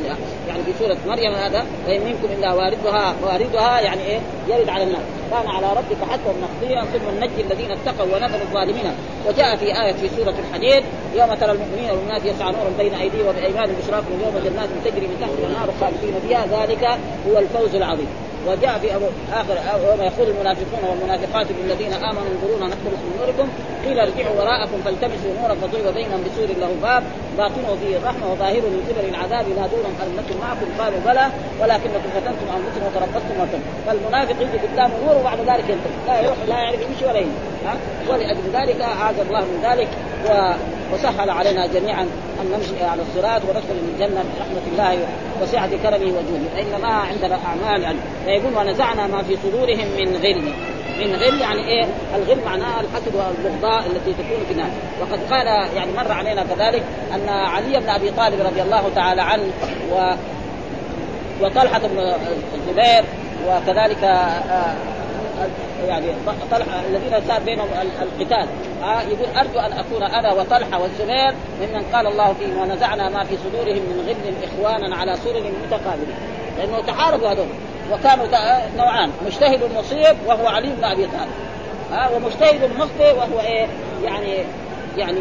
يعني في سورة مريم هذا. وإن منكم إلا واردها واردها يعني إيه؟ يرد على الناس. كان على ربك حتى مقضيا ثم ننجي الذين اتقوا ونذر الظالمين. وجاء في آية في سورة الحديد يوم ترى المؤمنين والمؤمنات يسعى نور بين أيديهم وبأيمانهم بشراكهم يوم جنات تجري من تحتها النار خالدين فيها ذلك هو الفوز العظيم. وجاء في اخر يوم يقول المنافقون والمنافقات للذين آمنوا انظرونا نقتبس من نوركم. قيل ارجعوا وراءكم فالتمسوا نورا فضرب بينهم بسور له باب. باطنه فيه الرحمه وظاهره من قبل العذاب ينادونهم هل نكن معكم. قالوا بلى ولكنكم فتنتم أنفسكم وتربصتم وكم فالمنافق يجي قدام النور وبعد ذلك ينتهي. لا يروح لا يعرف يمشي ولا يمشي ولأجل ذلك أعاذ الله من ذلك. و... وسهل علينا جميعا أن نمشي على الصراط وندخل الجنة برحمة الله وسعه كرمه وجوده. فإنما عندنا أعمال يعني. فيقول ونزعنا ما في صدورهم من غل. من غل يعني إيه؟ الغل معناها الحسد والبغضاء التي تكون في الناس، وقد قال يعني مر علينا كذلك أن علي بن أبي طالب رضي الله تعالى عنه و وطلحة بن الزبير وكذلك آه، يعني طلحة الذين صار بينهم القتال. آه يقول أرجو أن أكون أنا وطلحة والزبير ممن قال الله فيهم ونزعنا ما في صدورهم من غل إخوانا على سرر متقابلين. لأنه تحاربوا هذول. وكانوا نوعان. مجتهد مصيب وهو علي بن أبي طالب. ها آه ومجتهد مخطئ وهو إيه؟ يعني يعني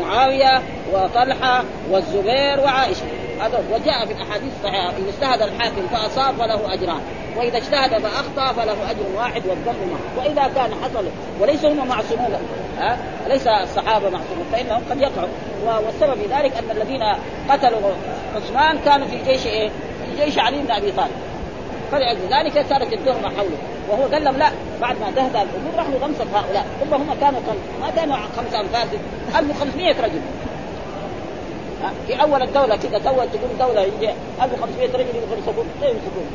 معاوية وطلحة والزبير وعائشة. هذا وجاء في الأحاديث الصحيحة إن اجتهد الحاكم فأصاب فله أجران وإذا اجتهد فأخطأ فله أجر واحد والذنب معه وإذا كان حصل وليس هم معصومون ها؟ ليس الصحابة معصومون فإنهم قد يقعوا. والسبب في ذلك أن الذين قتلوا عثمان كانوا في جيش إيه؟ في جيش علي بن أبي طالب. فلأجل ذلك صارت التهمه حوله وهو قال لهم لا بعد ما تهدى الأمور راح يغمصوا هؤلاء ثم هم كانوا كم ما كانوا خمسة أنفاس 1500 رجل. في أول الدولة كذا تو تقول دولة يجي 1500 رجل يمسكون لا يمسكون.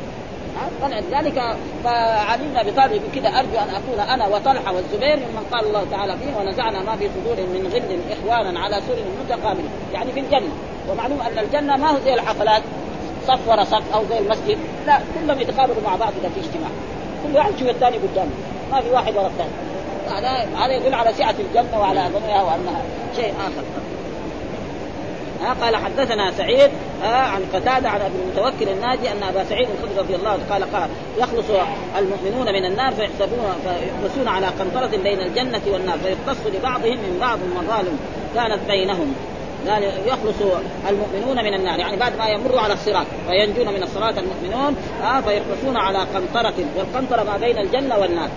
فلذلك فعلي بن أبي طالب كذا أرجو أن اكون أنا وطلحة والزبير ممن قال الله تعالى فيه ونزعنا ما في صدورهم من غل إخوانا على سور متقابل. يعني في الجنة. ومعلوم أن الجنة ما هو زي الحفلات صف ورا صف أو زي المسجد لا كلهم يتقابلوا مع بعض اذا في اجتماع. كل واحد يشوف الثاني قدامه. ما في واحد ورا الثاني. هذا يدل على سعه الجنة وعلى عظمها وأنها شيء آخر. ها قال حدثنا سعيد عن قتادة عن أبي المتوكل الناجي أن أبا سعيد الخدري رضي الله عنه قال قال يخلص المؤمنون من النار فيحسبون فيحبسون على قنطرة بين الجنة والنار فيقتص لبعضهم من بعض مظالم كانت بينهم. قال يخلص المؤمنون من النار يعني بعد ما يمروا على الصراط فينجون من الصراط المؤمنون آه فيحبسون على قنطرة والقنطرة ما بين الجنة والنار.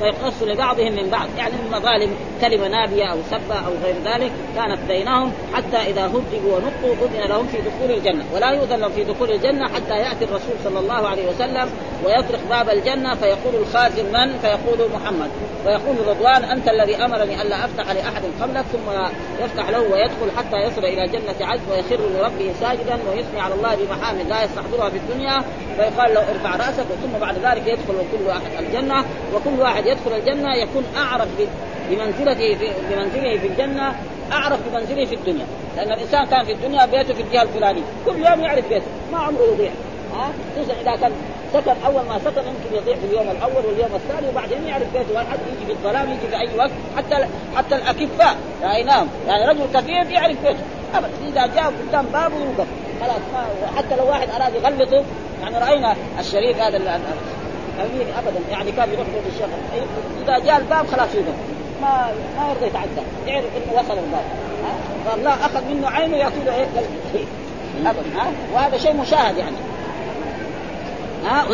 فيقتص لبعضهم من بعض. يعني المظالم كلمة نابية أو سبة أو غير ذلك كانت بينهم حتى إذا هدئوا ونقوا اذن لهم في دخول الجنة. ولا يؤذن لهم في دخول الجنة حتى يأتي الرسول صلى الله عليه وسلم ويطرق باب الجنة فيقول الخازن من؟ فيقول محمد. ويقول رضوان أنت الذي أمرني ألا أفتح لأحد قبلك ثم يفتح له ويدخل حتى يصل إلى جنة عز ويخر لربه ساجدا ويثني على الله بمحامد لا يستحضرها في الدنيا. فيقال له ارفع رأسك ثم بعد ذلك يدخل كل واحد الجنة وكل واحد يدخل الجنة يكون أعرف بمنزلته في بمنزله في الجنة أعرف بمنزله في الدنيا. لأن الإنسان كان في الدنيا بيته في الجهة الفلانية. كل يوم يعرف بيته. ما عمره يضيع. ها؟ خصوصا إذا كان سكن أول ما سكن يمكن يضيع في اليوم الأول واليوم الثاني وبعدين يعرف بيته. واحد يجي في الظلام يجي في أي وقت. حتى حتى الأكفاء. رايناهم يعني رجل كثير يعرف بيته. ابدا. إذا جاء قدام بابه يوقف. خلاص حتى لو واحد أراد يغلطه. يعني رأينا الشريف هذا ابدا. يعني كان يروح بيت الشيخ إذا جاء الباب خلاص يوقف ما ما يرضى يتعدى. يعرف إنه وصل الباب. فالله أخذ منه عينه يعطي له إيه ابدا. ها؟ وهذا شيء مشاهد يعني. ها؟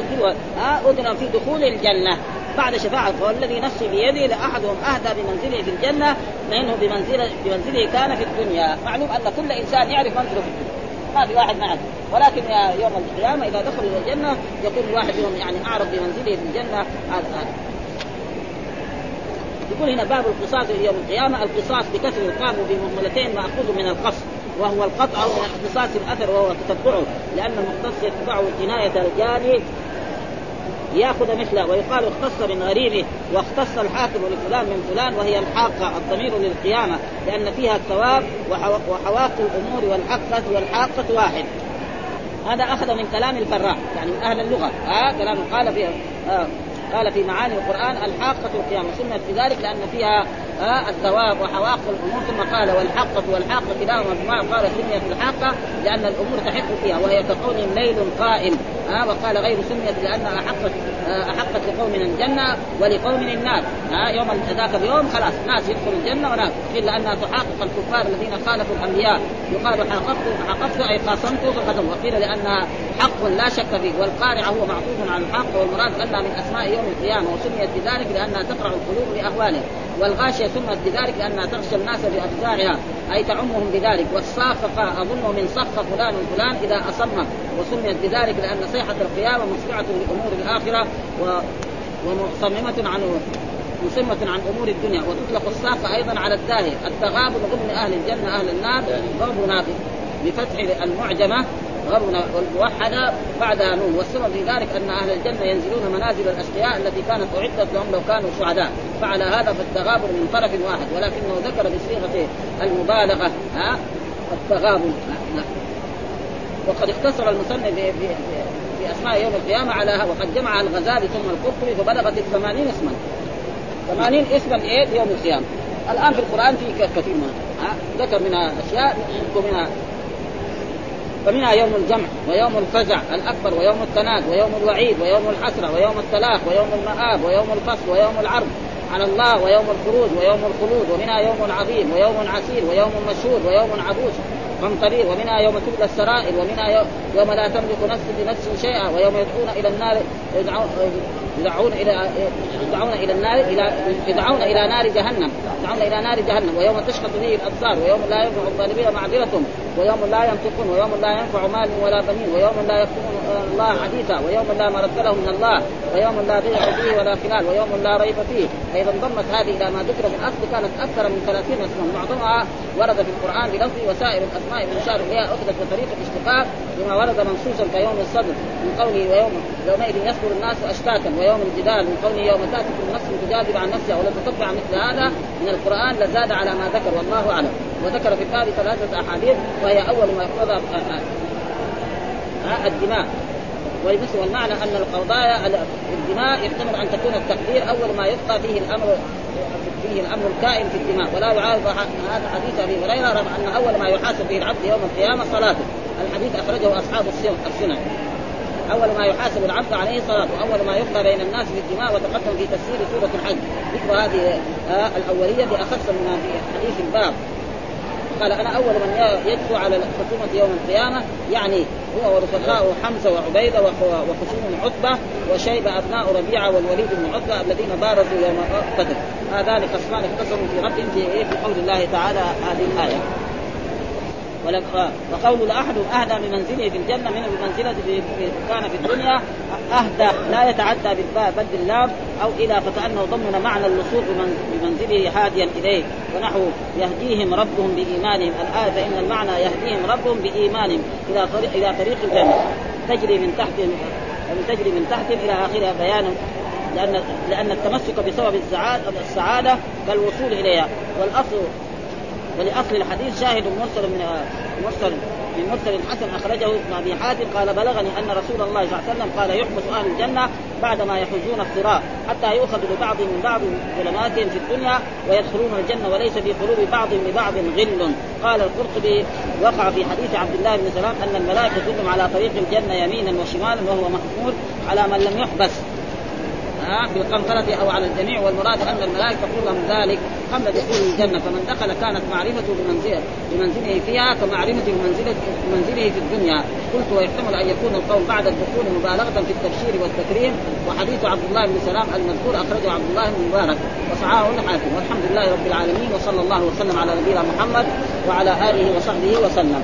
ها؟ اذن في دخول الجنة. بعد شفاعة والذي نفسي بيده لأحدهم أهدى بمنزله في الجنة لأنه بمنزله بمنزله كان في الدنيا، معلوم أن كل إنسان يعرف منزله في الدنيا، ما في واحد معه ولكن يوم القيامة إذا دخلوا إلى الجنة يكون الواحد منهم يعني اعرف بمنزله في الجنة هذا هذا. يقول هنا باب القصاص يوم القيامة. القصاص بكسر القام بمهملتين ماخوذ من القصر وهو القطع من اختصاص الأثر وهو تتبعه لأن المختص يتبع جناية الجاني ياخذ مثله ويقال اختص من غريبه واختص الحاكم لفلان من فلان وهي الحاقة الضمير للقيامة لأن فيها الثواب وحواق الأمور والحقة والحاقة واحد. هذا أخذ من كلام الفراء يعني من أهل اللغة. آه كلام قال فيها آه قال في معاني القرآن الحاقة القيامة. سميت بذلك لأن فيها آه الثواب وحواق الأمور. ثم قال والحقه والحاقه كلاهما قال سميت الحاقة لأن الأمور تحق فيها وهي كقولهم ليل قائم. ها وقال غير سميت لانها أحقت أحقت لقوم الجنة ولقوم النار. ها يوم ذاك اليوم خلاص ناس يدخلوا الجنة وناس الا انها تحقق الكفار الذين خالفوا الأنبياء. يقال حققت حققت أي قاسمت فقدم وقيل لانها حق لا شك فيه والقارعة هو معطوف على الحق والمراد انها من أسماء يوم القيامة وسميت بذلك لأنها تقرع القلوب لاهوالهم والغاشية سمت بذلك لانها تغشى الناس باطباعها أي تعمهم بذلك. والصافقه اظن من صف فلان فلان إذا أصم. وسميت بذلك لأن صيحة القيامة مسرعه لامور الآخرة و ومصممة عن مصمة عن أمور الدنيا. وتطلق الساقة أيضا على الداهية التغابن ضمن أهل الجنة أهل النار. ضرب ناقص بفتح المعجمة. غرنا والموحدة بعدها نون. والسبب في ذلك أن أهل الجنة ينزلون منازل الأشقياء التي كانت أعدت لهم لو كانوا سعداء فعلى هذا فالتغابن من طرف واحد. ولكنه ذكر بصيغة المبالغة. ها؟ التغابن. وقد اختصر المصنف في, اسماء يوم القيامة على وقد جمع الغزالي ثم القرطبي فبلغت الثمانين اسما. ثمانين اسما إيه يوم القيامة. الآن في القرآن في كثير منها ذكر منها أشياء منها فمنها يوم الجمع ويوم الفزع الأكبر ويوم التناد ويوم الوعيد ويوم الحسرة ويوم التلاق ويوم المآب ويوم الفصل ويوم العرض على الله ويوم الخروج ويوم الخلود ومنها يوم عظيم ويوم عسير ويوم مشهور ويوم عبوس قمطرير ومنها يوم تبلى السرائر ومنها يوم لا تملك نفس بنفس شيئا ويوم يدعون إلى النار يدعون إلى يدعون إلى النار إلى يدعون إلى نار جهنم. يدعون إلى نار جهنم. ويوم تشخص به الأبصار ويوم لا ينفع الظالمين معذرتهم. ويوم لا ينطقون ويوم لا ينفع مال ولا بنين ويوم لا يكتمون الله حديثا ويوم لا مرد له من الله ويوم لا بيع فيه ولا خلال ويوم لا ريب فيه. فإذا انضمت هذه إلى ما ذكر في الاصل كانت أكثر من 30 اسما. معظمها ورد في القرآن بلفظ وسائر الأسماء المشار اليها أخذت بطريق الاشتقاق بما ورد منصوصا كيوم الصدر من قوله ويوم يومئذ يصدر الناس أشتاتا ويوم الجدال من قوله يوم تأتي كل نفس تجادل عن نفسها ولو تتبع مثل هذا من القرآن لزاد على ما ذكر والله أعلم. وذكر في الباب ثلاثة أحاديث وهي أول ما يقتضى الدماء. والمثل والمعنى أن القضايا الدماء يحتمل أن تكون التقدير أول ما يبقى فيه الأمر فيه الأمر الكائن في الدماء. ولا يعارض هذا حديث أبي هريرة رغم أن أول ما يحاسب به العبد يوم القيامة صلاته. الحديث أخرجه أصحاب السنن. أول ما يحاسب العبد عليه صلاته. واول ما يقضى بين الناس في الدماء وتقدم في تفسير سورة الحج. ذكر هذه آه الأولية بأخص في حديث الباب. قال أنا أول من يدعو على الحكومة يوم القيامة يعني هو ورفقاؤه حمزة وعبيدة وخصوم عتبة وشيبة أبناء ربيعة والوليد بن عتبة الذين بارزوا يوم بدر هذان خصمان اختصموا في ربهم في قول الله تعالى هذه الآية. وقول لاحد اهدى بمنزله في الجنة منه بمنزلة كان في الدنيا أهدى لا يتعدى بالباء بل باللام أو إلى فكأنه ضمن معنى اللصوق بمنزله هاديا إليه. ونحو يهديهم ربهم بإيمانهم. الآية فإن المعنى يهديهم ربهم بإيمانهم إلى طريق إلى طريق الجنة. تجري من تحتهم تجري من تحتهم إلى آخرها بيان لأن لأن التمسك بسبب السعادة كالوصول إليها. والأصل ولأصل الحديث شاهد مرسل من مرسل من مرسل حسن أخرجه ابن أبي حاتم قال بلغني أن رسول الله صلى الله عليه وسلم قال يحبس أهل الجنة بعدما يحوزون الصراط حتى يؤخذ لبعض من بعض ظلماتهم في الدنيا ويدخلون الجنة وليس في قلوب بعض لبعض غل. قال القرطبي وقع في حديث عبد الله بن سلام أن الملائكة تدلهم على طريق الجنة يمينا وشمالا وهو محمول على من لم يحبس. بالقنطرة أو على الجميع والمراد أن الملائكة تقول لهم ذلك. قبل دخول الجنة فمن دخل كانت معرفته بمنزله بمنزله فيها كمعرفته بمنزله بمنزله في الدنيا. قلت ويحتمل أن يكون القول بعد الدخول مبالغة في التبشير والتكريم. وحديث عبد الله بن سلام المذكور أخرجه عبد الله بن مبارك. وصححه الحاكم والحمد لله رب العالمين وصلى الله وسلم على نبينا محمد وعلى آله وصحبه وسلم.